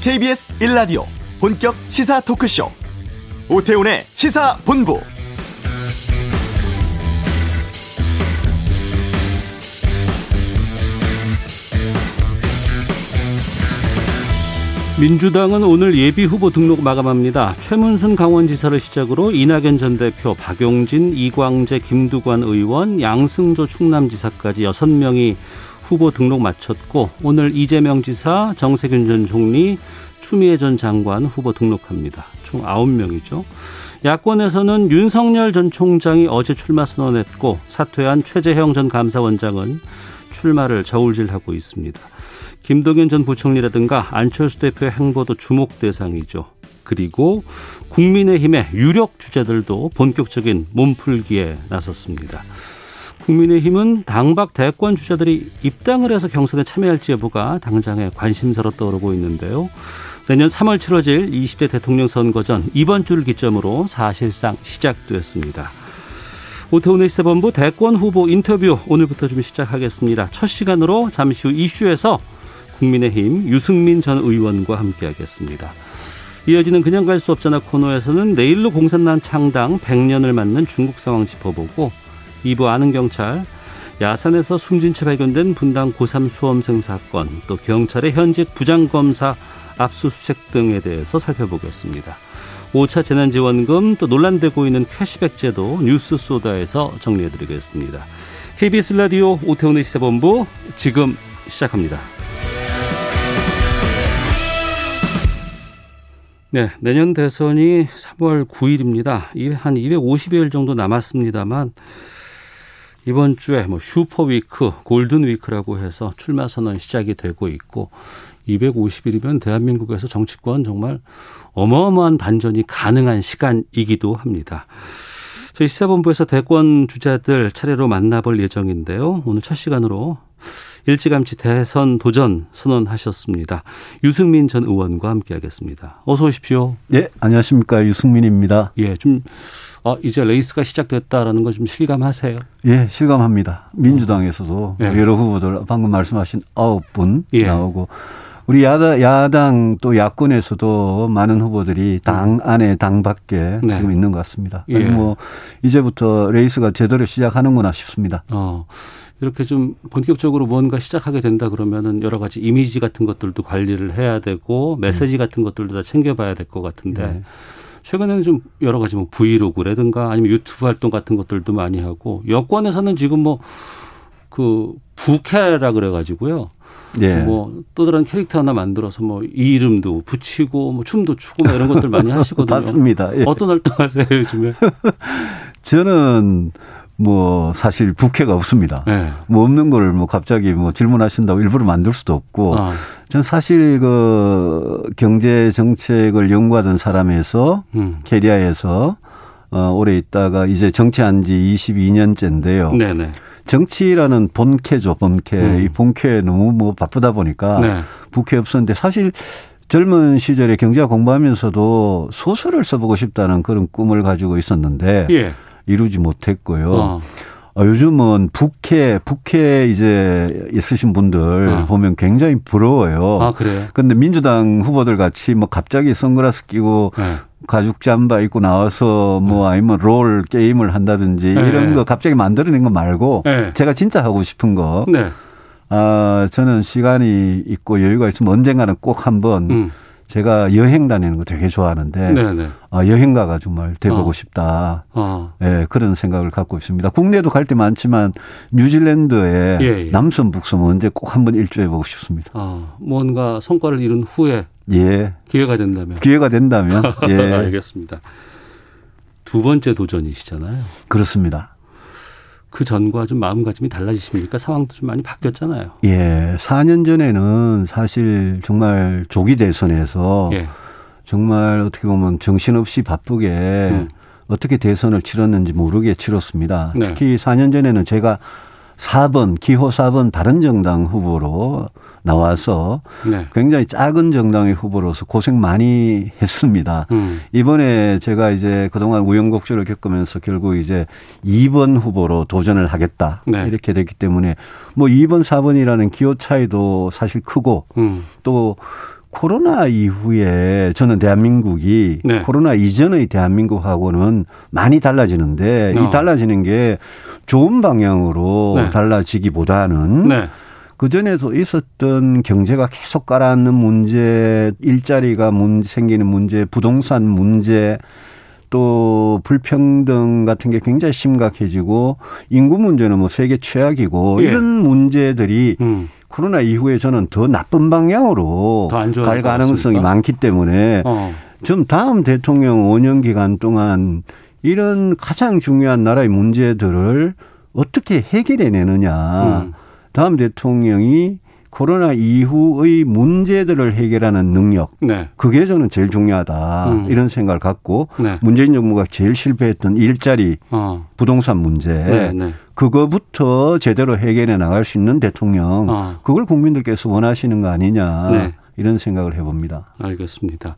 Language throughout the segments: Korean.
KBS 1라디오 본격 시사 토크쇼 오태훈의 시사본부 민주당은 오늘 예비 후보 등록 마감합니다. 최문순 강원지사를 시작으로 이낙연 전 대표, 박용진, 이광재, 김두관 의원, 양승조 충남지사까지 여섯 명이 후보 등록 마쳤고 오늘 이재명 지사, 정세균 전 총리, 추미애 전 장관 후보 등록합니다. 총 아홉 명이죠. 야권에서는 윤석열 전 총장이 어제 출마 선언했고 사퇴한 최재형 전 감사원장은 출마를 저울질하고 있습니다. 김동연 전 부총리라든가 안철수 대표의 행보도 주목 대상이죠. 그리고 국민의힘의 유력 주자들도 본격적인 몸풀기에 나섰습니다. 국민의힘은 당박 대권 주자들이 입당을 해서 경선에 참여할지 여부가 당장의 관심사로 떠오르고 있는데요. 내년 3월 치러질 20대 대통령 선거 전 이번 주를 기점으로 사실상 시작되었습니다. 오태훈의 시사본부 대권 후보 인터뷰 오늘부터 좀 시작하겠습니다. 첫 시간으로 잠시 후 이슈에서 국민의힘 유승민 전 의원과 함께하겠습니다. 이어지는 그냥 갈 수 없잖아 코너에서는 내일로 공산당 창당 100년을 맞는 중국 상황 짚어보고 2부 아는 경찰 야산에서 숨진 채 발견된 분당 고3 수험생 사건 또 경찰의 현직 부장검사 압수수색 등에 대해서 살펴보겠습니다. 5차 재난지원금 또 논란되고 있는 캐시백 제도 뉴스 소다에서 정리해드리겠습니다. KBS 라디오 오태훈의 시사본부 지금 시작합니다. 네, 내년 대선이 3월 9일입니다. 한 250여일 정도 남았습니다만 이번 주에 뭐 슈퍼 위크, 골든 위크라고 해서 출마 선언 시작이 되고 있고 250일이면 대한민국에서 정치권 정말 어마어마한 반전이 가능한 시간이기도 합니다. 저희 시사본부에서 대권 주자들 차례로 만나볼 예정인데요. 오늘 첫 시간으로 일찌감치 대선 도전 선언하셨습니다. 유승민 전 의원과 함께하겠습니다. 어서 오십시오. 예, 안녕하십니까 유승민입니다. 예, 좀 어, 이제 레이스가 시작됐다라는 걸 좀 실감하세요? 예, 실감합니다. 민주당에서도 예. 여러 후보들 방금 말씀하신 아홉 분 예. 나오고 우리 야당, 야당 또 야권에서도 많은 후보들이 당 안에 당 밖에 네. 지금 있는 것 같습니다. 예. 뭐 이제부터 레이스가 제대로 시작하는구나 싶습니다. 어. 이렇게 좀 본격적으로 뭔가 시작하게 된다 그러면은 여러 가지 이미지 같은 것들도 관리를 해야 되고 메시지 음. 같은 것들도 다 챙겨봐야 될 것 같은데 네. 최근에는 좀 여러 가지 뭐 브이로그라든가 아니면 유튜브 활동 같은 것들도 많이 하고 여권에서는 지금 뭐 그 부캐라 그래가지고요. 예. 뭐또 다른 캐릭터 하나 만들어서 뭐 이름도 붙이고 뭐 춤도 추고 뭐 이런 것들 많이 하시거든요. 맞습니다. 예. 어떤 활동하세요 요즘에? 저는 뭐 사실 부캐가 없습니다. 네. 뭐 없는 걸 뭐 갑자기 뭐 질문하신다고 일부러 만들 수도 없고 아. 전 사실 그 경제 정책을 연구하던 사람에서 음. 캐리아에서 어 오래 있다가 이제 정치한 지 22년째인데요. 네네. 정치라는 본캐죠, 본캐. 음. 이 본캐 너무 뭐 바쁘다 보니까 네. 부캐 없었는데 사실 젊은 시절에 경제학 공부하면서도 소설을 써보고 싶다는 그런 꿈을 가지고 있었는데 예. 이루지 못했고요. 어. 어, 요즘은 북해, 북해 이제 있으신 분들 어. 보면 굉장히 부러워요. 아, 그래요? 근데 민주당 후보들 같이 뭐 갑자기 선글라스 끼고 네. 가죽 잠바 입고 나와서 뭐 네. 아니면 롤 게임을 한다든지 네. 이런 거 갑자기 만들어낸 거 말고 네. 제가 진짜 하고 싶은 거. 네. 아, 저는 시간이 있고 여유가 있으면 언젠가는 꼭 한번 음. 제가 여행 다니는 거 되게 좋아하는데 네네. 아, 여행 가가 정말 돼보고 어. 싶다. 어. 네, 그런 생각을 갖고 있습니다. 국내도 갈 때 많지만 뉴질랜드의 예, 예. 남섬 북섬 언제 꼭 한번 일주해보고 싶습니다. 아, 뭔가 성과를 이룬 후에 예. 기회가 된다면 기회가 된다면 예. 알겠습니다. 두 번째 도전이시잖아요. 그렇습니다. 그 전과 좀 마음가짐이 달라지십니까? 상황도 좀 많이 바뀌었잖아요. 예. 4년 전에는 사실 정말 조기 대선에서 예. 정말 어떻게 보면 정신없이 바쁘게 음. 어떻게 대선을 치렀는지 모르게 치렀습니다. 네. 특히 4년 전에는 제가 4번, 기호 4번 바른정당 후보로 나와서 네. 굉장히 작은 정당의 후보로서 고생 많이 했습니다. 음. 이번에 제가 이제 그동안 우영곡절을 겪으면서 결국 이제 2번 후보로 도전을 하겠다. 네. 이렇게 됐기 때문에 뭐 2번, 4번이라는 기호 차이도 사실 크고 음. 또 코로나 이후에 저는 대한민국이 네. 코로나 이전의 대한민국하고는 많이 달라지는데 어. 이 달라지는 게 좋은 방향으로 네. 달라지기보다는 네. 그 전에도 있었던 경제가 계속 가라앉는 문제, 일자리가 문, 생기는 문제, 부동산 문제, 또 불평등 같은 게 굉장히 심각해지고 인구 문제는 뭐 세계 최악이고 예. 이런 문제들이 음. 코로나 이후에 저는 더 나쁜 방향으로 갈 가능성이 많기 때문에 어. 좀 다음 대통령 5년 기간 동안 이런 가장 중요한 나라의 문제들을 어떻게 해결해 내느냐. 음. 다음 대통령이 코로나 이후의 문제들을 해결하는 능력. 네. 그게 저는 제일 중요하다. 음. 이런 생각을 갖고 네. 문재인 정부가 제일 실패했던 일자리, 어. 부동산 문제. 네, 네. 그거부터 제대로 해결해 나갈 수 있는 대통령. 어. 그걸 국민들께서 원하시는 거 아니냐. 네. 이런 생각을 해봅니다. 알겠습니다.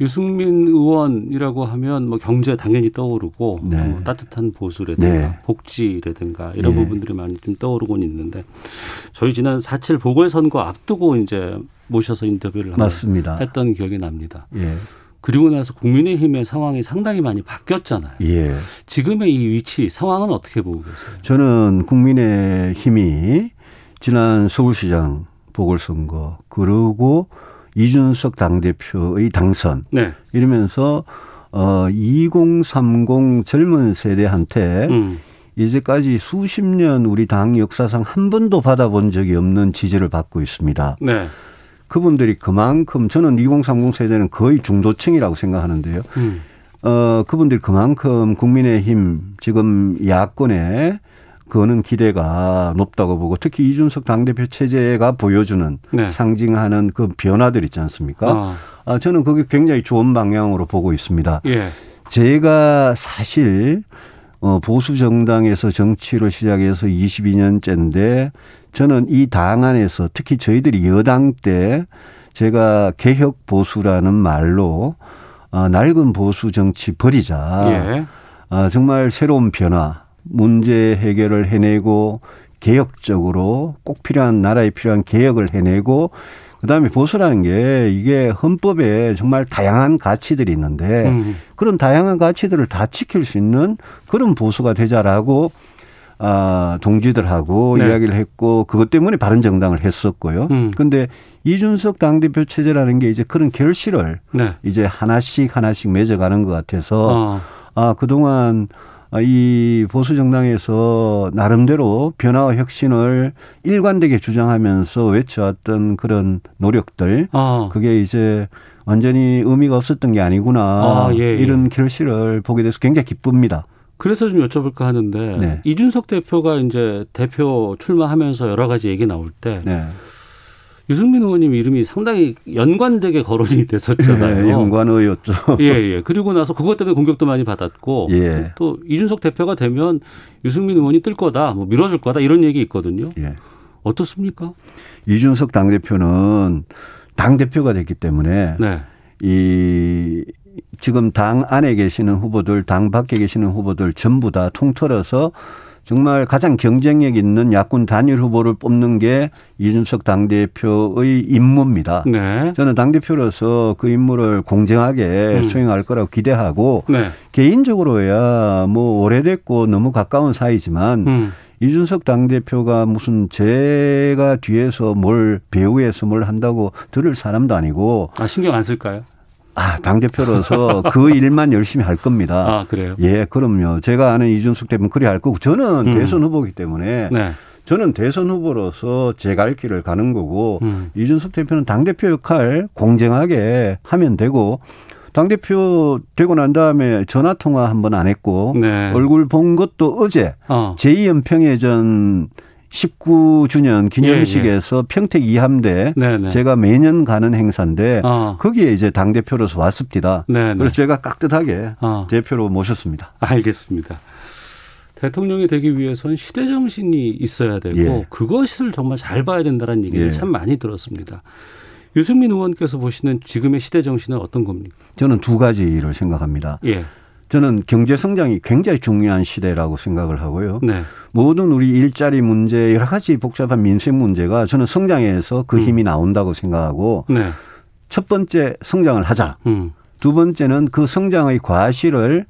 유승민 의원이라고 하면 뭐 경제 당연히 떠오르고 네. 뭐 따뜻한 보수라든가 네. 복지라든가 이런 네. 부분들이 많이 좀 떠오르곤 있는데 저희 지난 4.7 보궐선거 앞두고 이제 모셔서 인터뷰를 맞습니다. 했던 기억이 납니다. 예. 그리고 나서 국민의힘의 상황이 상당히 많이 바뀌었잖아요. 예. 지금의 이 위치 상황은 어떻게 보고 계세요? 저는 국민의힘이 지난 서울시장 보궐선거 그리고 이준석 당대표의 당선 네. 이러면서 어 2030 젊은 세대한테 음. 이제까지 수십 년 우리 당 역사상 한 번도 받아본 적이 없는 지지를 받고 있습니다. 네. 그분들이 그만큼 저는 2030 세대는 거의 중도층이라고 생각하는데요. 음. 어 그분들이 그만큼 국민의힘 지금 야권에 그 거는 기대가 높다고 보고 특히 이준석 당대표 체제가 보여주는 네. 상징하는 그 변화들 있지 않습니까? 아. 아, 저는 그게 굉장히 좋은 방향으로 보고 있습니다. 예. 제가 사실 어, 보수 정당에서 정치를 시작해서 22년째인데 저는 이 당 안에서 특히 저희들이 여당 때 제가 개혁 보수라는 말로 어, 낡은 보수 정치 버리자. 예. 어, 정말 새로운 변화, 문제 해결을 해내고 개혁적으로 꼭 필요한 나라에 필요한 개혁을 해내고 그다음에 보수라는 게 이게 헌법에 정말 다양한 가치들이 있는데 음. 그런 다양한 가치들을 다 지킬 수 있는 그런 보수가 되자라고 아, 동지들하고 네. 이야기를 했고 그것 때문에 바른 정당을 했었고요. 음. 근데 이준석 당대표 체제라는 게 이제 그런 결실을 네. 이제 하나씩 하나씩 맺어가는 것 같아서 어. 아, 그동안 아, 이 보수 정당에서 나름대로 변화와 혁신을 일관되게 주장하면서 외쳐왔던 그런 노력들 아. 그게 이제 완전히 의미가 없었던 게 아니구나 아, 예, 예. 이런 결실을 보게 돼서 굉장히 기쁩니다. 그래서 좀 여쭤볼까 하는데 네. 이준석 대표가 이제 대표 출마하면서 여러 가지 얘기 나올 때 네. 유승민 의원님 이름이 상당히 연관되게 거론이 됐었잖아요. 예, 연관의였죠. 예, 예. 그리고 나서 그것 때문에 공격도 많이 받았고 예. 또 이준석 대표가 되면 유승민 의원이 뜰 거다, 뭐 밀어줄 거다 이런 얘기 있거든요. 예. 어떻습니까? 이준석 당 대표는 당 대표가 됐기 때문에 네. 이 지금 당 안에 계시는 후보들, 당 밖에 계시는 후보들 전부 다 통틀어서 정말 가장 경쟁력 있는 야권 단일 후보를 뽑는 게 이준석 당대표의 임무입니다. 네. 저는 당대표로서 그 임무를 공정하게 음. 수행할 거라고 기대하고 네. 개인적으로야 뭐 오래됐고 너무 가까운 사이지만 음. 이준석 당대표가 무슨 제가 뒤에서 뭘 배후에서 뭘 한다고 들을 사람도 아니고 아 신경 안 쓸까요? 아, 당대표로서 그 일만 열심히 할 겁니다. 아, 그래요? 예, 그럼요. 제가 아는 이준석 대표는 그리 할 거고 저는 음. 대선 후보이기 때문에 네. 저는 대선 후보로서 제 갈 길을 가는 거고 음. 이준석 대표는 당대표 역할 공정하게 하면 되고 당대표 되고 난 다음에 전화 통화 한 번 안 했고 네. 얼굴 본 것도 어제 어. 제2연평해전 19주년 기념식에서 예, 예. 평택 2함대 네네. 제가 매년 가는 행사인데 어. 거기에 이제 당 대표로서 왔습니다. 네네. 그래서 제가 깍듯하게 어. 대표로 모셨습니다. 알겠습니다. 대통령이 되기 위해서는 시대 정신이 있어야 되고 예. 그것을 정말 잘 봐야 된다는 얘기를 예. 참 많이 들었습니다. 유승민 의원께서 보시는 지금의 시대 정신은 어떤 겁니까? 저는 두 가지를 생각합니다. 예. 저는 경제 성장이 굉장히 중요한 시대라고 생각을 하고요. 네. 모든 우리 일자리 문제 여러 가지 복잡한 민생 문제가 저는 성장에서 그 음. 힘이 음. 나온다고 생각하고 네. 첫 번째 성장을 하자. 음. 두 번째는 그 성장의 과실을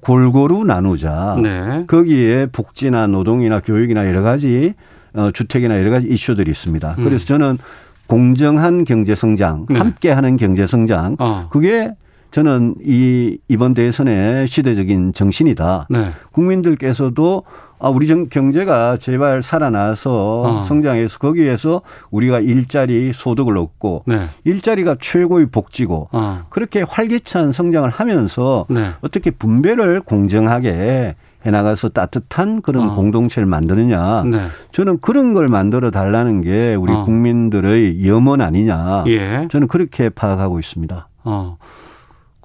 골고루 나누자. 네. 거기에 복지나 노동이나 교육이나 여러 가지 어, 주택이나 여러 가지 이슈들이 있습니다. 음. 그래서 저는 공정한 경제 성장, 네. 함께하는 경제 성장, 어. 그게 저는 이 이번 대선의 시대적인 정신이다. 네. 국민들께서도 아 우리 정, 경제가 제발 살아나서 어. 성장해서 거기에서 우리가 일자리 소득을 얻고 네. 일자리가 최고의 복지고 어. 그렇게 활기찬 성장을 하면서 네. 어떻게 분배를 공정하게 해나가서 따뜻한 그런 어. 공동체를 만드느냐. 네. 저는 그런 걸 만들어 달라는 게 우리 어. 국민들의 염원 아니냐. 예. 저는 그렇게 파악하고 있습니다.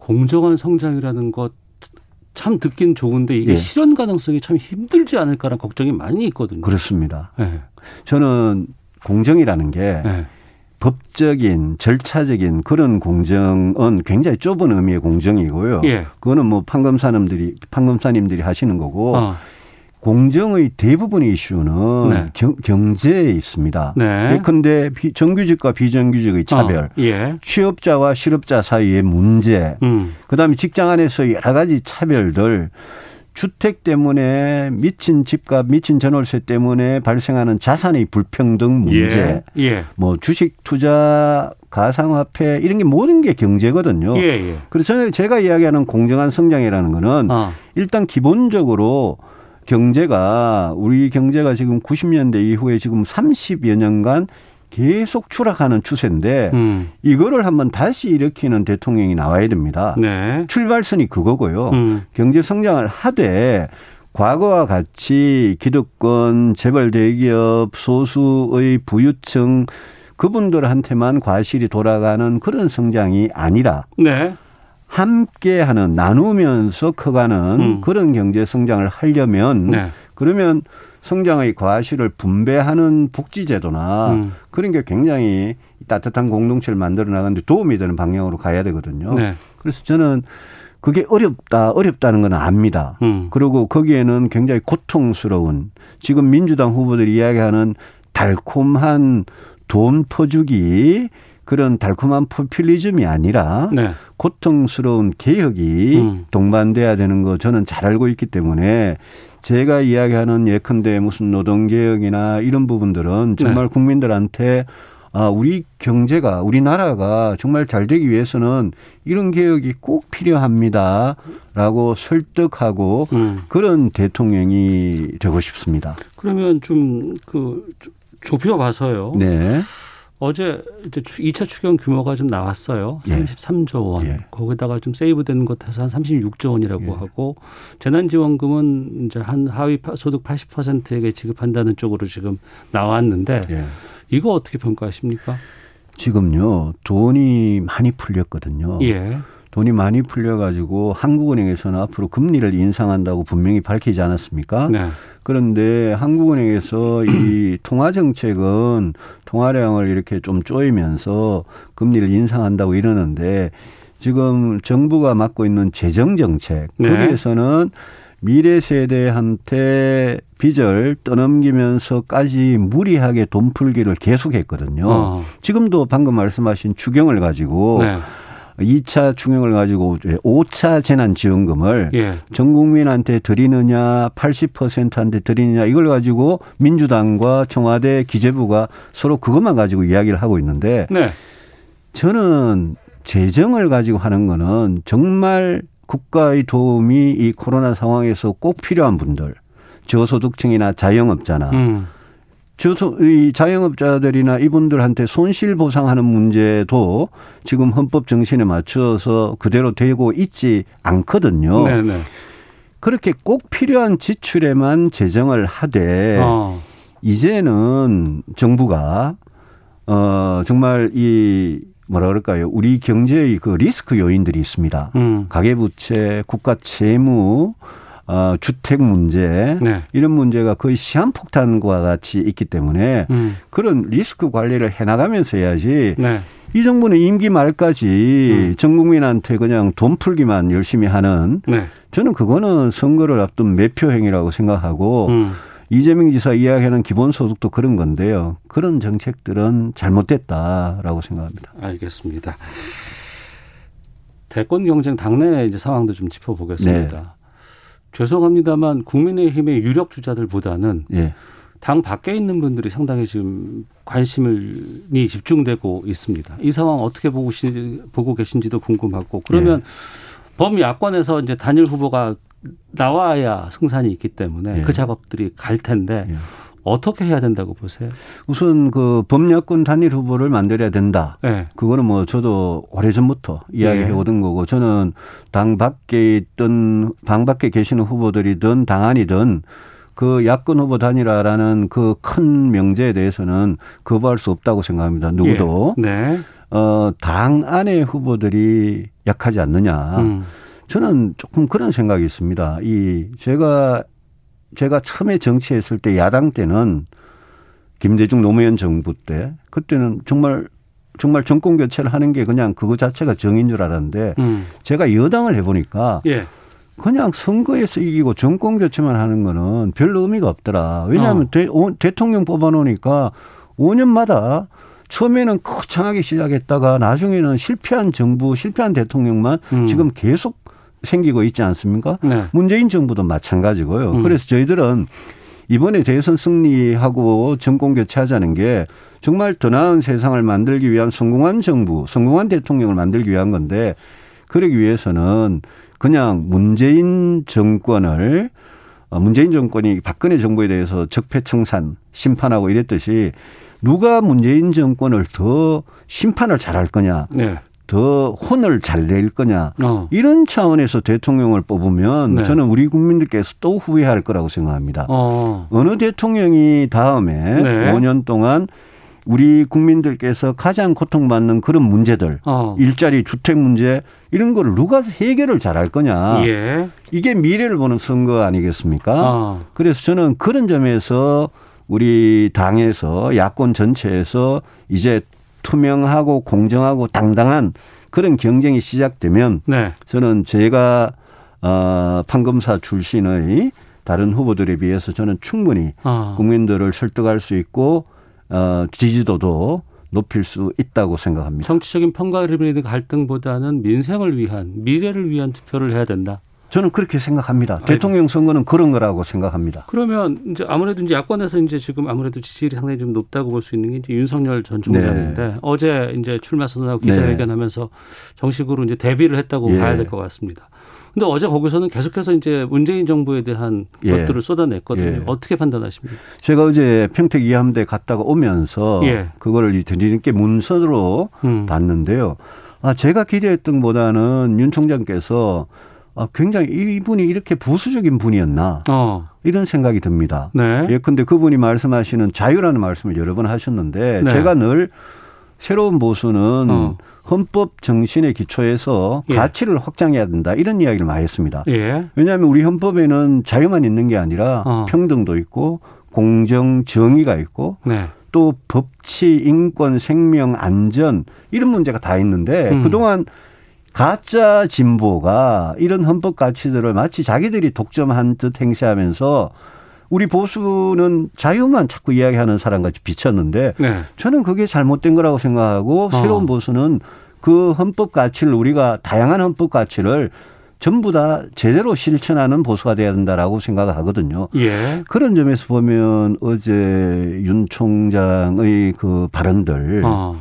어. 공정한 성장이라는 것 참 듣긴 좋은데 이게 예. 실현 가능성이 참 힘들지 않을까라는 걱정이 많이 있거든요. 그렇습니다. 예. 저는 공정이라는 게 예. 법적인 절차적인 그런 공정은 굉장히 좁은 의미의 공정이고요. 예. 그거는 뭐 판검사님들이 판검사님들이 하시는 거고 어. 공정의 대부분의 이슈는 네. 경, 경제에 있습니다. 네. 예컨대 정규직과 비정규직의 차별, 어, 예. 취업자와 실업자 사이의 문제, 음. 그다음에 직장 안에서 여러 가지 차별들, 주택 때문에 미친 집값, 미친 전월세 때문에 발생하는 자산의 불평등 문제, 예. 예. 뭐 주식 투자, 가상화폐 이런 게 모든 게 경제거든요. 예, 예. 그래서 제가 이야기하는 공정한 성장이라는 거는 어. 일단 기본적으로 경제가 우리 경제가 지금 90년대 이후에 지금 30여 년간 계속 추락하는 추세인데 음. 이거를 한번 다시 일으키는 대통령이 나와야 됩니다. 네. 출발선이 그거고요. 음. 경제 성장을 하되 과거와 같이 기득권, 재벌 대기업, 소수의 부유층 그분들한테만 과실이 돌아가는 그런 성장이 아니라 네. 함께하는 나누면서 커가는 음. 그런 경제 성장을 하려면 네. 그러면 성장의 과실을 분배하는 복지제도나 음. 그런 게 굉장히 따뜻한 공동체를 만들어 나가는데 도움이 되는 방향으로 가야 되거든요. 네. 그래서 저는 그게 어렵다, 어렵다는 건 압니다. 음. 그리고 거기에는 굉장히 고통스러운 지금 민주당 후보들이 이야기하는 달콤한 돈 퍼주기 그런 달콤한 포퓰리즘이 아니라 네. 고통스러운 개혁이 음. 동반돼야 되는 거 저는 잘 알고 있기 때문에 제가 이야기하는 예컨대 무슨 노동개혁이나 이런 부분들은 정말 네. 국민들한테 아, 우리 경제가, 우리나라가 정말 잘 되기 위해서는 이런 개혁이 꼭 필요합니다. 라고 설득하고 음. 그런 대통령이 되고 싶습니다. 그러면 좀 그 좁혀봐서요. 네. 어제 이제 2차 추경 규모가 좀 나왔어요. 33조 원. 예. 거기다가 좀 세이브되는 것 해서 한 36조 원이라고 예. 하고 재난지원금은 이제 한 하위 소득 80%에게 지급한다는 쪽으로 지금 나왔는데 예. 이거 어떻게 평가하십니까? 지금요 돈이 많이 풀렸거든요. 예. 돈이 많이 풀려가지고 한국은행에서는 앞으로 금리를 인상한다고 분명히 밝히지 않았습니까? 네. 그런데 한국은행에서 이 통화 정책은 통화량을 이렇게 좀 쪼이면서 금리를 인상한다고 이러는데 지금 정부가 맡고 있는 재정 정책 네. 거기에서는 미래 세대한테 빚을 떠넘기면서까지 무리하게 돈 풀기를 계속했거든요. 어. 지금도 방금 말씀하신 추경을 가지고 네. 2차 충격을 가지고 5차 재난지원금을 예. 전 국민한테 드리느냐 80%한테 드리느냐 이걸 가지고 민주당과 청와대 기재부가 서로 그것만 가지고 이야기를 하고 있는데 네. 저는 재정을 가지고 하는 거는 정말 국가의 도움이 이 코로나 상황에서 꼭 필요한 분들 저소득층이나 자영업자나 음. 저소, 이 자영업자들이나 이분들한테 손실 보상하는 문제도 지금 헌법 정신에 맞춰서 그대로 되고 있지 않거든요. 네네. 그렇게 꼭 필요한 지출에만 재정을 하되 어. 이제는 정부가 어 정말 이 뭐라 그럴까요? 우리 경제의 그 리스크 요인들이 있습니다. 음. 가계부채, 국가 채무, 어, 주택 문제 네. 이런 문제가 거의 시한폭탄과 같이 있기 때문에 음. 그런 리스크 관리를 해나가면서 해야지 네. 이 정부는 임기 말까지 음. 전 국민한테 그냥 돈 풀기만 열심히 하는 네. 저는 그거는 선거를 앞둔 매표 행위라고 생각하고 음. 이재명 지사 이야기하는 기본소득도 그런 건데요. 그런 정책들은 잘못됐다라고 생각합니다. 알겠습니다. 대권 경쟁 당내 이제 상황도 좀 짚어보겠습니다. 네. 죄송합니다만 국민의힘의 유력 주자들보다는 네. 당 밖에 있는 분들이 상당히 지금 관심이 집중되고 있습니다. 이 상황 어떻게 보고, 보고 계신지도 궁금하고 그러면 네. 범야권에서 이제 단일 후보가 나와야 승산이 있기 때문에 예. 그 작업들이 갈 텐데 예. 어떻게 해야 된다고 보세요? 우선 그 범야권 단일 후보를 만들어야 된다. 예. 그거는 뭐 저도 오래전부터 이야기해 예. 오던 거고 저는 당 밖에 있던 당 밖에 계시는 후보들이든 당 안이든 그 야권 후보 단일화라는 그 큰 명제에 대해서는 거부할 수 없다고 생각합니다. 누구도. 예. 네. 어, 당 안의 후보들이 약하지 않느냐. 음. 저는 조금 그런 생각이 있습니다. 이 제가 제가 처음에 정치했을 때 야당 때는 김대중 노무현 정부 때 그때는 정말 정말 정권 교체를 하는 게 그냥 그거 자체가 정인 줄 알았는데 음. 제가 여당을 해보니까 예. 그냥 선거에서 이기고 정권 교체만 하는 거는 별 의미가 없더라. 왜냐하면 어. 대, 오, 대통령 뽑아놓으니까 5년마다 처음에는 거창하게 시작했다가 나중에는 실패한 정부, 실패한 대통령만 음. 지금 계속 생기고 있지 않습니까? 네. 문재인 정부도 마찬가지고요. 음. 그래서 저희들은 이번에 대선 승리하고 정권 교체하자는 게 정말 더 나은 세상을 만들기 위한 성공한 정부, 성공한 대통령을 만들기 위한 건데 그러기 위해서는 그냥 문재인 정권을 어, 문재인 정권이 박근혜 정부에 대해서 적폐청산 심판하고 이랬듯이 누가 문재인 정권을 더 심판을 잘할 거냐. 네. 더 혼을 잘 낼 거냐 어. 이런 차원에서 대통령을 뽑으면 네. 저는 우리 국민들께서 또 후회할 거라고 생각합니다. 어. 느 대통령이 다음에 네. 5년 동안 우리 국민들께서 가장 고통받는 그런 문제들, 어. 일자리, 주택 문제 이런 거를 누가 해결을 잘할 거냐. 예. 이게 미래를 보는 선거 아니겠습니까? 어. 그래서 저는 그런 점에서 우리 당에서 야권 전체에서 이제 투명하고 공정하고 당당한 그런 경쟁이 시작되면 네. 저는 제가 어 판검사 출신의 다른 후보들에 비해서 저는 충분히 아. 국민들을 설득할 수 있고 어 지지도도 높일 수 있다고 생각합니다. 정치적인 평가를 갈등보다는 민생을 위한 미래를 위한 투표를 해야 된다. 저는 그렇게 생각합니다. 알겠습니다. 대통령 선거는 그런 거라고 생각합니다. 그러면 이제 아무래도 이제 야권에서 이제 지금 아무래도 지지율이 상당히 좀 높다고 볼 수 있는 게 이제 윤석열 전 총장인데 네. 어제 이제 출마 선언하고 기자회견하면서 네. 정식으로 이제 데뷔를 했다고 예. 봐야 될 것 같습니다. 근데 어제 거기서는 계속해서 이제 문재인 정부에 대한 예. 것들을 쏟아냈거든요. 예. 어떻게 판단하십니까? 제가 어제 평택 이함대 갔다가 오면서 예. 그거를 드리는게 문서로 음. 봤는데요. 아, 제가 기대했던 보다는 윤 총장께서 아, 굉장히 이분이 이렇게 보수적인 분이었나 어. 이런 생각이 듭니다. 네. 예, 근데 그분이 말씀하시는 자유라는 말씀을 여러 번 하셨는데 네. 제가 늘 새로운 보수는 어. 헌법 정신의 기초에서 예. 가치를 확장해야 된다 이런 이야기를 많이 했습니다. 예. 왜냐하면 우리 헌법에는 자유만 있는 게 아니라 어. 평등도 있고 공정 정의가 있고 네. 또 법치, 인권, 생명, 안전 이런 문제가 다 있는데 음. 그동안 가짜 진보가 이런 헌법 가치들을 마치 자기들이 독점한 듯 행세하면서 우리 보수는 자유만 자꾸 이야기하는 사람같이 비쳤는데 네. 저는 그게 잘못된 거라고 생각하고 어. 새로운 보수는 그 헌법 가치를 우리가 다양한 헌법 가치를 전부 다 제대로 실천하는 보수가 돼야 된다라고 생각을 하거든요. 예. 그런 점에서 보면 어제 윤 총장의 그 발언들 어.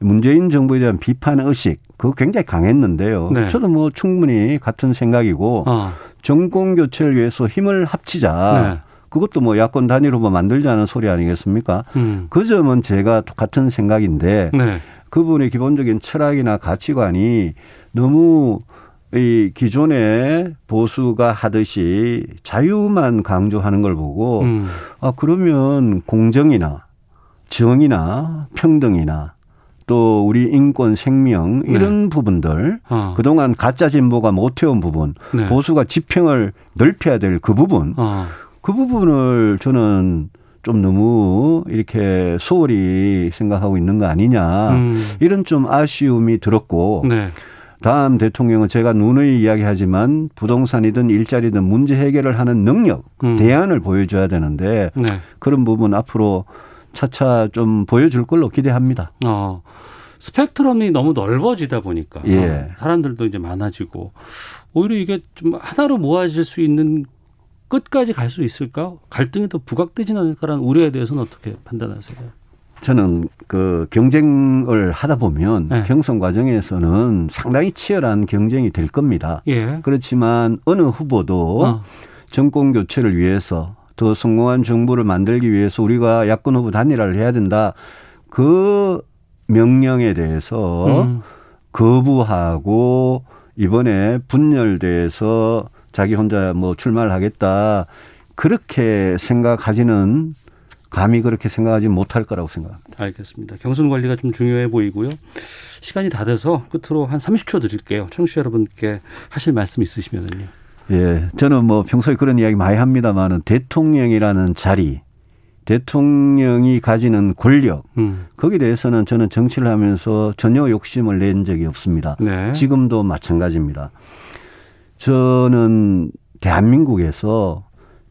문재인 정부에 대한 비판 의식 그거 굉장히 강했는데요. 네. 저도 뭐 충분히 같은 생각이고 어. 정권 교체를 위해서 힘을 합치자. 네. 그것도 뭐 야권 단일 후보 만들자는 소리 아니겠습니까? 음. 그 점은 제가 똑같은 생각인데 네. 그분의 기본적인 철학이나 가치관이 너무 이 기존의 보수가 하듯이 자유만 강조하는 걸 보고 음. 아 그러면 공정이나 정의나 평등이나 또 우리 인권 생명 이런 네. 부분들 어. 그동안 가짜 진보가 못해온 부분 네. 보수가 지평을 넓혀야 될 그 부분 어. 그 부분을 저는 좀 너무 이렇게 소홀히 생각하고 있는 거 아니냐 음. 이런 좀 아쉬움이 들었고 네. 다음 대통령은 제가 누누이 이야기하지만 부동산이든 일자리든 문제 해결을 하는 능력, 음. 대안을 보여줘야 되는데 네. 그런 부분 앞으로 차차 좀 보여줄 걸로 기대합니다. 어. 스펙트럼이 너무 넓어지다 보니까 예. 사람들도 이제 많아지고 오히려 이게 좀 하나로 모아질 수 있는 끝까지 갈 수 있을까? 갈등이 더 부각되지는 않을까라는 우려에 대해서는 어떻게 판단하세요? 저는 그 경쟁을 하다 보면 네. 경선 과정에서는 상당히 치열한 경쟁이 될 겁니다. 예. 그렇지만 어느 후보도 어. 정권 교체를 위해서 더 성공한 정부를 만들기 위해서 우리가 야권 후보 단일화를 해야 된다. 그 명령에 대해서 음. 거부하고 이번에 분열돼서 자기 혼자 뭐 출마를 하겠다. 그렇게 생각하지는 감히 그렇게 생각하지 못할 거라고 생각합니다. 알겠습니다. 경선 관리가 좀 중요해 보이고요. 시간이 다 돼서 끝으로 한 30초 드릴게요. 청취자 여러분께 하실 말씀 있으시면은요. 예, 저는 뭐 평소에 그런 이야기 많이 합니다만은 대통령이라는 자리, 대통령이 가지는 권력, 음. 거기에 대해서는 저는 정치를 하면서 전혀 욕심을 낸 적이 없습니다. 네. 지금도 마찬가지입니다. 저는 대한민국에서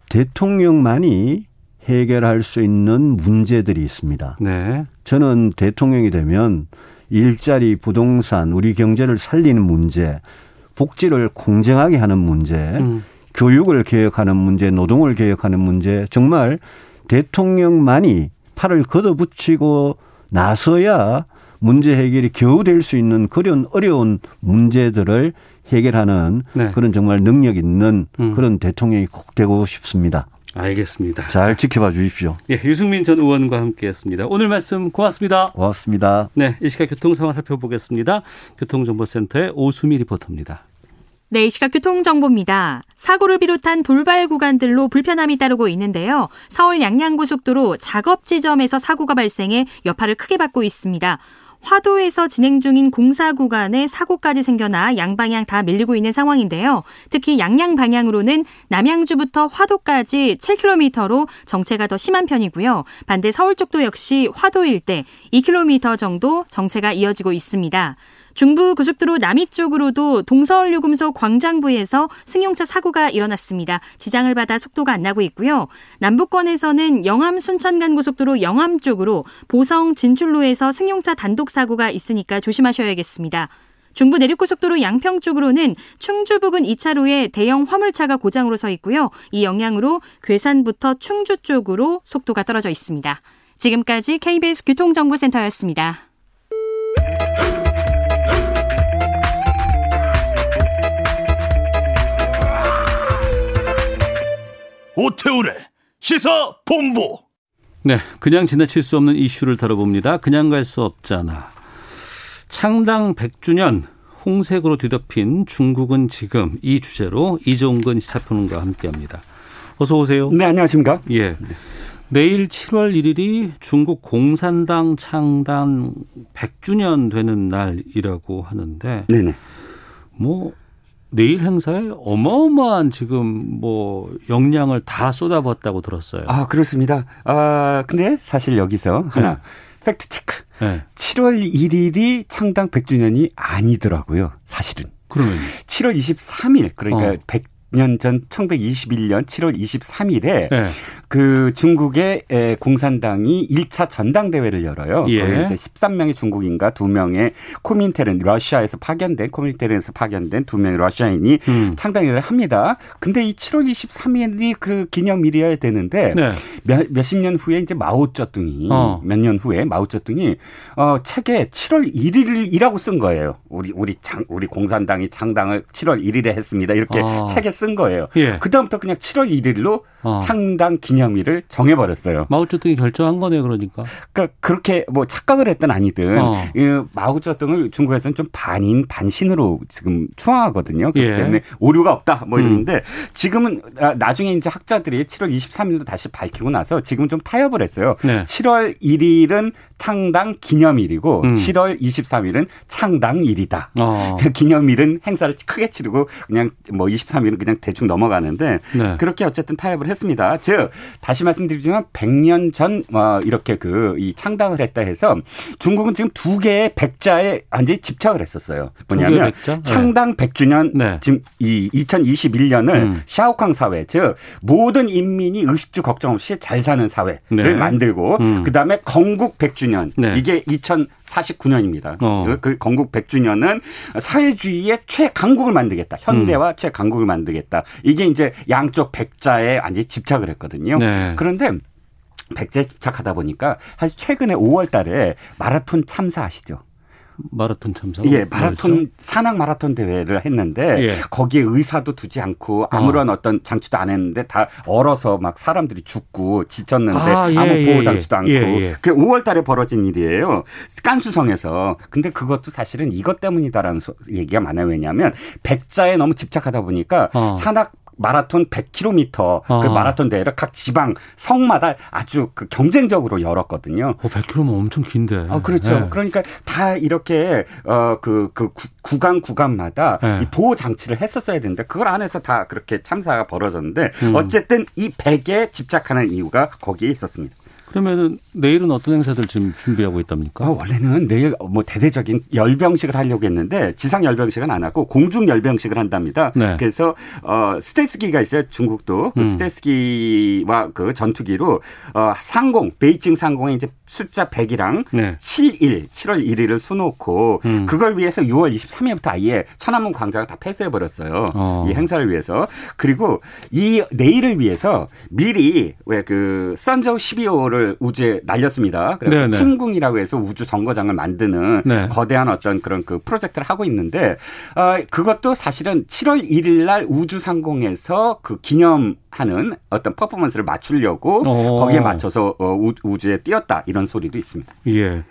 대통령만이 해결할 수 있는 문제들이 있습니다. 네. 저는 대통령이 되면 일자리, 부동산, 우리 경제를 살리는 문제, 복지를 공정하게 하는 문제, 음. 교육을 개혁하는 문제, 노동을 개혁하는 문제, 정말 대통령만이 팔을 걷어붙이고 나서야 문제 해결이 겨우 될 수 있는 그런 어려운 문제들을 해결하는 네. 그런 정말 능력 있는 음. 그런 대통령이 꼭 되고 싶습니다. 알겠습니다. 잘 지켜봐 주십시오. 예, 유승민 전 의원과 함께했습니다. 오늘 말씀 고맙습니다. 고맙습니다. 네, 이 시각 교통 상황 살펴보겠습니다. 교통정보센터의 오수미 리포터입니다. 네, 이 시각 교통정보입니다. 사고를 비롯한 돌발 구간들로 불편함이 따르고 있는데요. 서울 양양고속도로 작업 지점에서 사고가 발생해 여파를 크게 받고 있습니다. 화도에서 진행 중인 공사 구간에 사고까지 생겨나 양방향 다 밀리고 있는 상황인데요. 특히 양양 방향으로는 남양주부터 화도까지 7km로 정체가 더 심한 편이고요. 반대 서울 쪽도 역시 화도 일대 2km 정도 정체가 이어지고 있습니다. 중부 고속도로 남이 쪽으로도 동서울 요금소 광장 부에서 승용차 사고가 일어났습니다. 지장을 받아 속도가 안 나고 있고요. 남부권에서는 영암 순천 간 고속도로 영암 쪽으로 보성 진출로에서 승용차 단독 사고가 있으니까 조심하셔야겠습니다. 중부 내륙고속도로 양평 쪽으로는 충주 부근 2차로에 대형 화물차가 고장으로 서 있고요. 이 영향으로 괴산부터 충주 쪽으로 속도가 떨어져 있습니다. 지금까지 KBS 교통정보센터였습니다. 오태우래 시사 본부. 네, 그냥 지나칠 수 없는 이슈를 다뤄봅니다. 그냥 갈 수 없잖아. 창당 100주년 홍색으로 뒤덮인 중국은 지금 이 주제로 이종근 시사평론가와 함께합니다. 어서 오세요. 네, 안녕하십니까? 예. 내일 7월 1일이 중국 공산당 창당 100주년 되는 날이라고 하는데 네네. 뭐 내일 행사에 어마어마한 지금 뭐 역량을 다 쏟아붓었다고 들었어요. 아 그렇습니다. 아 근데 사실 여기서 하나 네. 팩트 체크. 네. 7월 1일이 창당 100주년이 아니더라고요. 사실은. 그러면 7월 23일 그러니까 어. 100 년 전 1921년 7월 23일에 네. 그 중국의 공산당이 1차 전당대회를 열어요. 예. 거기 이제 13명의 중국인과 2명의 코민테른 러시아에서 파견된 코민테른에서 파견된 2명의 러시아인이 음. 창당회를 합니다. 근데 이 7월 23일이 그 기념일이어야 되는데 네. 몇, 몇십 년 후에 이제 마오쩌둥이 어. 몇년 후에 마오쩌둥이 어 책에 7월 1일이라고 쓴 거예요. 우리 우리 장 우리 공산당이 창당을 7월 1일에 했습니다. 이렇게 어. 책에 쓴쓴 거예요. 예. 그다음부터 그냥 7월 1일로 어. 창당 기념일을 정해버렸어요. 마오쩌둥이 결정한 거네, 그러니까. 그러니까 그렇게 뭐 착각을 했든 아니든 어. 이 마오쩌둥을 중국에서는 좀 반인 반신으로 지금 추앙하거든요. 그렇기 예. 때문에 오류가 없다 뭐 이러는데 음. 지금은 아, 나중에 이제 학자들이 7월 23일도 다시 밝히고 나서 지금 좀 타협을 했어요. 네. 7월 1일은 창당 기념일이고 음. 7월 23일은 창당일이다. 어. 그 기념일은 행사를 크게 치르고 그냥 뭐 23일은 그냥 그냥 대충 넘어가는데 네. 그렇게 어쨌든 타협을 했습니다. 즉 다시 말씀드리지만 100년 전 어, 이렇게 그 이 창당을 했다 해서 중국은 지금 두 개의 백자에 완전히 집착을 했었어요. 뭐냐면 네. 창당 100주년 네. 지금 이 2021년을 음. 샤오캉 사회 즉 모든 인민이 의식주 걱정 없이 잘 사는 사회를 네. 만들고 음. 그다음에 건국 100주년 네. 이게 2049년입니다. 어. 그, 그 건국 100주년은 사회주의의 최강국을 만들겠다. 현대화 음. 최강국을 만들겠다. 이게 이제 양쪽 백자에 완전히 집착을 했거든요. 네. 그런데 백자에 집착하다 보니까 사실 최근에 5월 달에 마라톤 참사하시죠? 마라톤 참사. 예, 마라톤 산악 마라톤 대회를 했는데 예. 거기에 의사도 두지 않고 아무런 어. 떤 장치도 안 했는데 다 얼어서 막 사람들이 죽고 지쳤는데 아, 예, 무 보호 예, 장치도 않고 예, 예. 그게 5월 달에 벌어진 일이에요. 깐수성에서. 근데 그것도 사실은 이것 때문이다라는 얘기가 많아요. 왜냐하면 백자에 너무 집착하다 보니까 어. 산악 마라톤 100km 아. 그 마라톤 대회를 각 지방 성마다 아주 그 경쟁적으로 열었거든요. 어, 100km면 엄청 긴데. 아, 그렇죠. 네. 그러니까 다 이렇게 어그그 그 구간 구간마다 네. 이 보호 장치를 했었어야 되는데 그걸 안에서 다 그렇게 참사가 벌어졌는데 음. 어쨌든 이 100에 집착하는 이유가 거기에 있었습니다. 그러면은 내일은 어떤 행사들 지금 준비하고 있답니까? 어, 원래는 내일 뭐 대대적인 열병식을 하려고 했는데 지상 열병식은 안 하고 공중 열병식을 한답니다. 네. 그래서 어 스텔스기가 있어요. 중국도 그 음. 스텔스기와 그 전투기로 어 상공 베이징 상공에 이제 숫자 100이랑 네. 7일 7월 1일을 수놓고 음. 그걸 위해서 6월 23일부터 아예 천안문 광장을 다 폐쇄해 버렸어요. 어. 이 행사를 위해서. 그리고 이 내일을 위해서 미리 왜 그 선저우 12호를 를 우주에 날렸습니다. 그래서 킹궁이라고 해서 우주 정거장을 만드는 네. 거대한 어떤 그런 그 프로젝트를 하고 있는데 어, 그것도 사실은 7월 1일 날 우주 상공에서 그 기념 하는 어떤 퍼포먼스를 맞추려고 오. 어. 거기에 맞춰서 어, 우주에 띄었다 이런 소리도 있습니다. 예.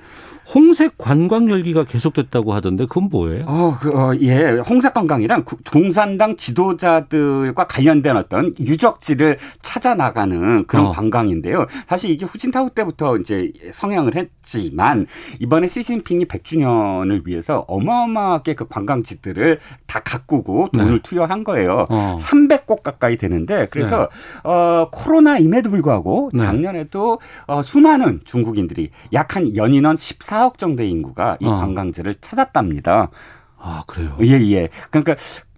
홍색 관광 열기가 계속됐다고 하던데 그건 뭐예요? 어, 그, 어 예, 홍색 관광이란 공산당 지도자들과 관련된 어떤 유적지를 찾아 나가는 그런 어. 관광인데요. 사실 이게 후진타오 때부터 이제 성향을 했지만 이번에 시진핑이 100주년을 위해서 어마어마하게 그 관광지들을 다 가꾸고 돈을 네. 투여한 거예요. 어. 300곳 가까이 되는데 그래서 네. 어 코로나임에도 불구하고 네. 작년에도 어 수많은 중국인들이 약 한 연인원 14 4억 정도의 인구가 이 어. 관광지를 찾았답니다. 아, 그래요? 예, 예. 그러니까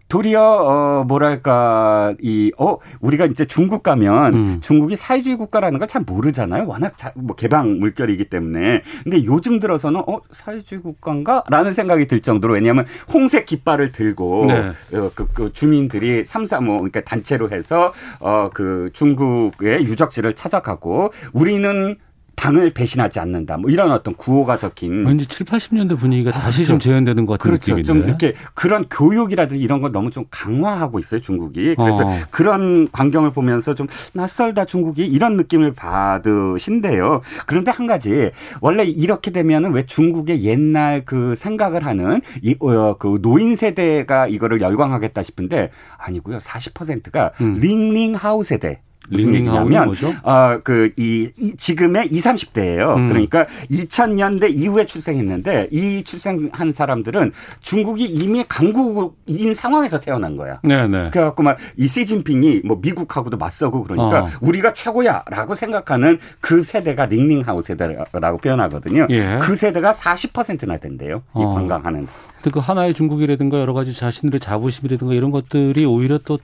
도리어 어 뭐랄까 이어 우리가 이제 중국 가면 음. 중국이 사회주의 국가라는 걸 잘 모르잖아요. 워낙 자, 뭐 개방 물결이기 때문에. 근데 요즘 들어서는 어 사회주의 국가인가라는 생각이 들 정도로 왜냐하면 홍색 깃발을 들고 네. 어, 그, 그 주민들이 삼삼오 그러니까 단체로 해서 어그 중국의 유적지를 찾아가고 우리는 당을 배신하지 않는다. 뭐 이런 어떤 구호가 적힌 왠지 7, 80년대 분위기가 아, 다시 그렇죠. 좀 재현되는 것 같은 그렇죠. 느낌인데. 좀 이렇게 그런 교육이라든지 이런 걸 너무 좀 강화하고 있어요, 중국이. 그래서 어. 그런 광경을 보면서 좀 낯설다 중국이 이런 느낌을 받으신데요. 그런데 한 가지 원래 이렇게 되면은 왜 중국의 옛날 그 생각을 하는 이, 어, 그 노인 세대가 이거를 열광하겠다 싶은데 아니고요. 40%가 음. 링링하우 세대. 무슨 얘기냐면 어그 이 지금의 20, 30대예요. 음. 그러니까 2000년대 이후에 출생했는데 이 출생한 사람들은 중국이 이미 강국인 상황에서 태어난 거야. 네, 네. 그래 갖고 막 이 시진핑이 뭐 미국하고도 맞서고 그러니까 어. 우리가 최고야라고 생각하는 그 세대가 링링하우 세대라고 표현하거든요. 예. 그 세대가 40%나 된대요. 이 어. 관광하는. 그 하나의 중국이라든가 여러 가지 자신들의 자부심이라든가 이런 것들이 오히려 또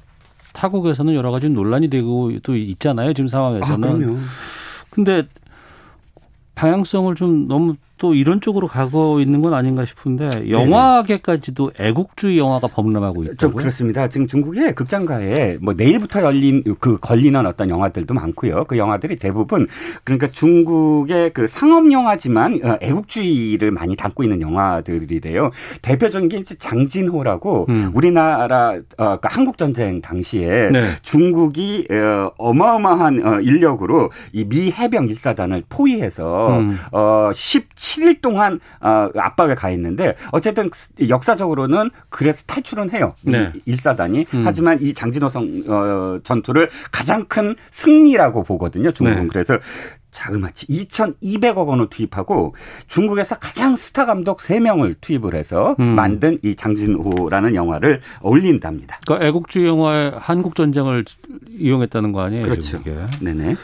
타국에서는 여러 가지 논란이 되고 또 있잖아요. 지금 상황에서는. 아, 그럼요. 근데 방향성을 좀 너무 또 이런 쪽으로 가고 있는 건 아닌가 싶은데 영화계까지도 애국주의 영화가 범람하고 있죠. 좀 그렇습니다. 지금 중국의 극장가에 뭐 내일부터 열린 그 걸리는 어떤 영화들도 많고요. 그 영화들이 대부분 그러니까 중국의 그 상업 영화지만 어, 애국주의를 많이 담고 있는 영화들이래요. 대표적인 게 장진호라고 음. 우리나라 어, 그 한국 전쟁 당시에 네. 중국이 어, 어마어마한 어, 인력으로 이 미 해병 일사단을 포위해서 음. 어 17. 7일 동안 어, 압박을 가했는데 어쨌든 역사적으로는 그래서 탈출은 해요. 네. 일사단이 음. 하지만 이 장진호성 어, 전투를 가장 큰 승리라고 보거든요. 중국은 네. 그래서 자그마치 2,200억 원을 투입하고 중국에서 가장 스타 감독 3명을 투입을 해서 음. 만든 이 장진호라는 영화를 올린답니다. 그러니까 애국주의 영화의 한국 전쟁을 이용했다는 거 아니에요? 그렇죠. 네네.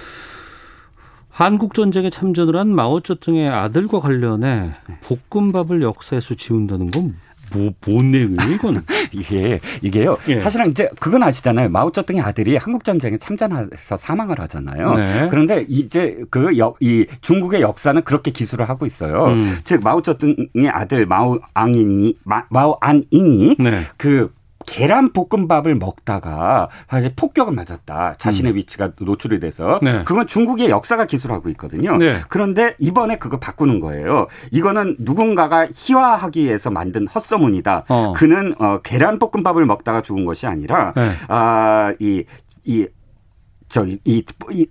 한국 전쟁에 참전을 한 마오쩌둥의 아들과 관련해 네. 볶음밥을 역사에서 지운다는 건 뭐, 뭔 내용이에요, 이건? 이게, 이게요. 예. 사실은 이제 그건 아시잖아요. 마오쩌둥의 아들이 한국전쟁에 참전해서 사망을 하잖아요. 네. 그런데 이제 그 역, 이 중국의 역사는 그렇게 기술을 하고 있어요. 음. 즉, 마오쩌둥의 아들 마오앙인이, 마오안인이 네. 그 계란 볶음밥을 먹다가 사실 폭격을 맞았다. 자신의 음. 위치가 노출이 돼서 네. 그건 중국의 역사가 기술하고 있거든요. 네. 그런데 이번에 그거 바꾸는 거예요. 이거는 누군가가 희화하기 위해서 만든 헛소문이다. 어. 그는 어, 계란 볶음밥을 먹다가 죽은 것이 아니라 네. 아 이이 이, 저기 이, 이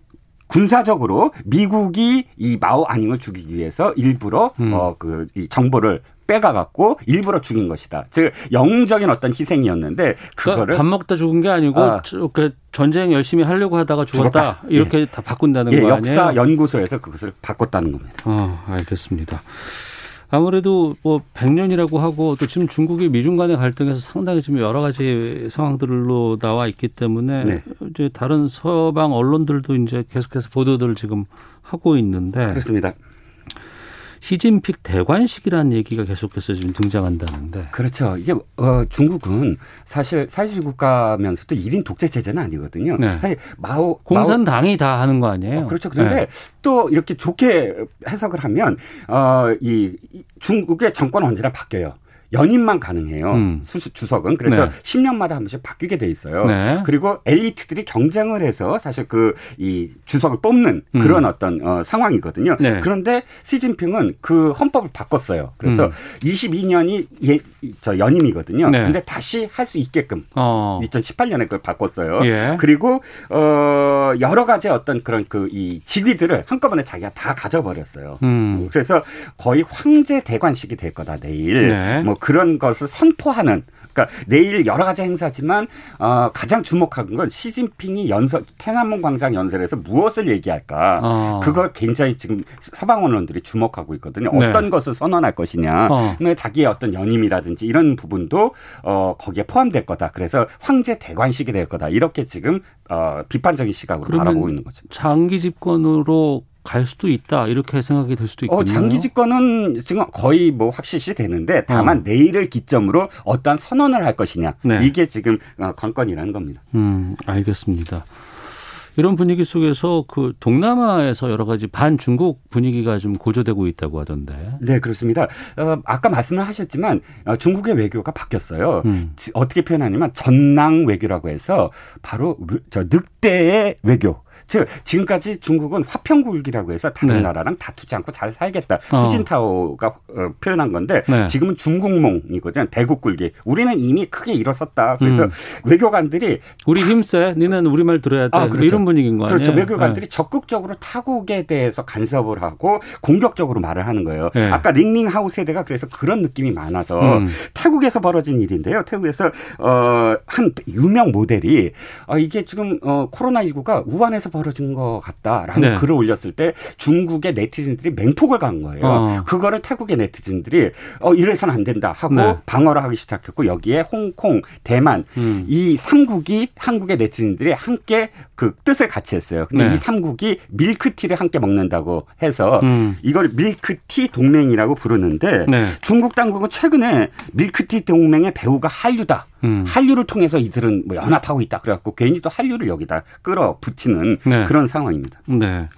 군사적으로 미국이 이 마오 아닝을 죽이기 위해서 일부러 음. 어그 이 정보를 빼가갖고 일부러 죽인 것이다. 즉 영웅적인 어떤 희생이었는데 그거를 그러니까 밥 먹다 죽은 게 아니고 아. 그 전쟁 열심히 하려고 하다가 죽었다, 죽었다. 이렇게 예. 다 바꾼다는 예, 거 아니에요? 역사 연구소에서 그것을 바꿨다는 겁니다. 어, 알겠습니다. 아무래도 뭐 100년이라고 하고 또 지금 중국이 미중 간의 갈등에서 상당히 지금 여러 가지 상황들로 나와 있기 때문에 네. 이제 다른 서방 언론들도 이제 계속해서 보도들을 지금 하고 있는데 그렇습니다. 시진핑 대관식이라는 얘기가 계속해서 지금 등장한다는데. 그렇죠. 이게 어, 중국은 사실 사회주의 국가면서도 1인 독재 체제는 아니거든요. 네. 사실 마오 공산당이 마오, 다 하는 거 아니에요? 어, 그렇죠. 그런데 네. 또 이렇게 좋게 해석을 하면 어, 이, 이 중국의 정권 언제나 바뀌어요. 연임만 가능해요. 음. 수수 주석은 그래서 네. 10년마다 한 번씩 바뀌게 돼 있어요. 네. 그리고 엘리트들이 경쟁을 해서 사실 그 이 주석을 뽑는 음. 그런 음. 어떤 어, 상황이거든요. 네. 그런데 시진핑은 그 헌법을 바꿨어요. 그래서 음. 22년이 예, 저 연임이거든요. 네. 근데 다시 할 수 있게끔 어. 2018년에 그걸 바꿨어요. 예. 그리고 어 여러 가지 어떤 그런 그 이 직위들을 한꺼번에 자기가 다 가져버렸어요. 음. 그래서 거의 황제 대관식이 될 거다 내일. 네. 뭐 그런 것을 선포하는 그러니까 내일 여러 가지 행사지만 어, 가장 주목한 건 시진핑이 연설天安문 광장 연설에서 무엇을 얘기할까 어. 그걸 굉장히 지금 서방 언론들이 주목하고 있거든요. 네. 어떤 것을 선언할 것이냐. 어. 자기의 어떤 연임이라든지 이런 부분도 어, 거기에 포함될 거다. 그래서 황제 대관식이 될 거다. 이렇게 지금 어, 비판적인 시각으로 바라보고 있는 거죠. 장기 집권으로 갈 수도 있다 이렇게 생각이 될 수도 있고 어, 장기 집권은 지금 거의 뭐 확실시 되는데 다만 어. 내일을 기점으로 어떠한 선언을 할 것이냐 네. 이게 지금 어, 관건이라는 겁니다. 음 알겠습니다. 이런 분위기 속에서 그 동남아에서 여러 가지 반중국 분위기가 좀 고조되고 있다고 하던데. 네, 그렇습니다. 어, 아까 말씀을 하셨지만 어, 중국의 외교가 바뀌었어요. 음. 어떻게 표현하냐면 전낭 외교라고 해서 바로 저 늑대의 외교. 즉 지금까지 중국은 화평국이라고 해서 다른 네. 나라랑 다투지 않고 잘 살겠다. 어. 후진타오가 어, 표현한 건데 네. 지금은 중국몽이거든요. 대국굴기. 우리는 이미 크게 일어섰다. 그래서 음. 외교관들이 우리 힘세. 니는 우리 말 들어야 돼. 아, 그렇죠. 이런 분위기인 거 그렇죠. 아니에요? 그렇죠. 외교관들이 네. 적극적으로 타국에 대해서 간섭을 하고 공격적으로 말을 하는 거예요. 네. 아까 링링하우 세대가 그래서 그런 느낌이 많아서 음. 태국에서 벌어진 일인데요. 태국에서 어한 유명 모델이 어 이게 지금 어 코로나 19가 우한에서 벌어진 것 같다라는 네. 글을 올렸을 때 중국의 네티즌들이 맹폭을 간 거예요. 어. 그거를 태국의 네티즌들이 어 이래서는 안 된다 하고 네. 방어를 하기 시작했고 여기에 홍콩, 대만 음. 이 3국이 한국의 네티즌들이 함께 그 뜻을 같이 했어요. 근데 네. 이 3국이 밀크티를 함께 먹는다고 해서 음. 이걸 밀크티 동맹이라고 부르는데 네. 중국 당국은 최근에 밀크티 동맹의 배후가 한류다. 음. 한류를 통해서 이들은 뭐 연합하고 있다. 그래갖고 괜히 또 한류를 여기다 끌어붙이는 네. 그런 상황입니다. 네.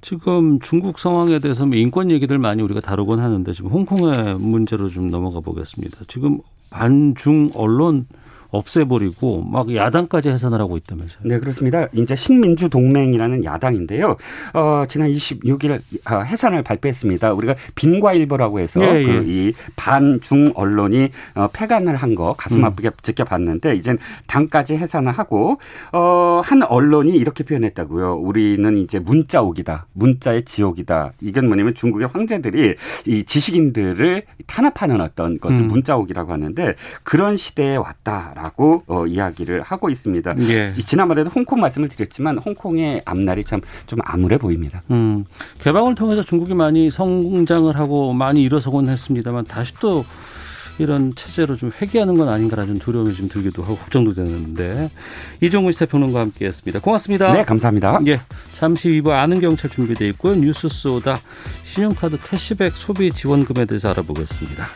지금 중국 상황에 대해서 뭐 인권 얘기들 많이 우리가 다루곤 하는데 지금 홍콩의 문제로 좀 넘어가 보겠습니다. 지금 반중 언론 없애버리고 막 야당까지 해산을 하고 있다면서요. 네, 그렇습니다. 이제 신민주 동맹이라는 야당인데요. 어, 지난 26일 어, 해산을 발표했습니다. 우리가 빈과일보라고 해서 예, 그 예. 그 반중 언론이 어, 폐간을 한 거 가슴 음. 아프게 음. 지켜봤는데 이젠 당까지 해산을 하고 어, 한 언론이 이렇게 표현했다고요. 우리는 이제 문자 옥이다. 문자의 지옥이다. 이건 뭐냐면 중국의 황제들이 이 지식인들을 탄압하는 어떤 것을 음. 문자 옥이라고 하는데 그런 시대에 왔다라고 어, 이야기를 하고 있습니다. 예. 지난번에도 홍콩 말씀을 드렸지만 홍콩의 앞날이 참 좀 암울해 보입니다. 음. 개방을 통해서 중국이 많이 성장을 하고 많이 일어서곤 했습니다만 다시 또 이런 체제로 좀 회귀하는 건 아닌가라는 두려움이 좀 들기도 하고 걱정도 되는데 이종훈 시사평론가와 함께했습니다. 고맙습니다. 네, 감사합니다. 예, 잠시 이후 아는 경찰 준비돼 있고요. 뉴스 쏘다 신용카드 캐시백 소비 지원금에 대해서 알아보겠습니다.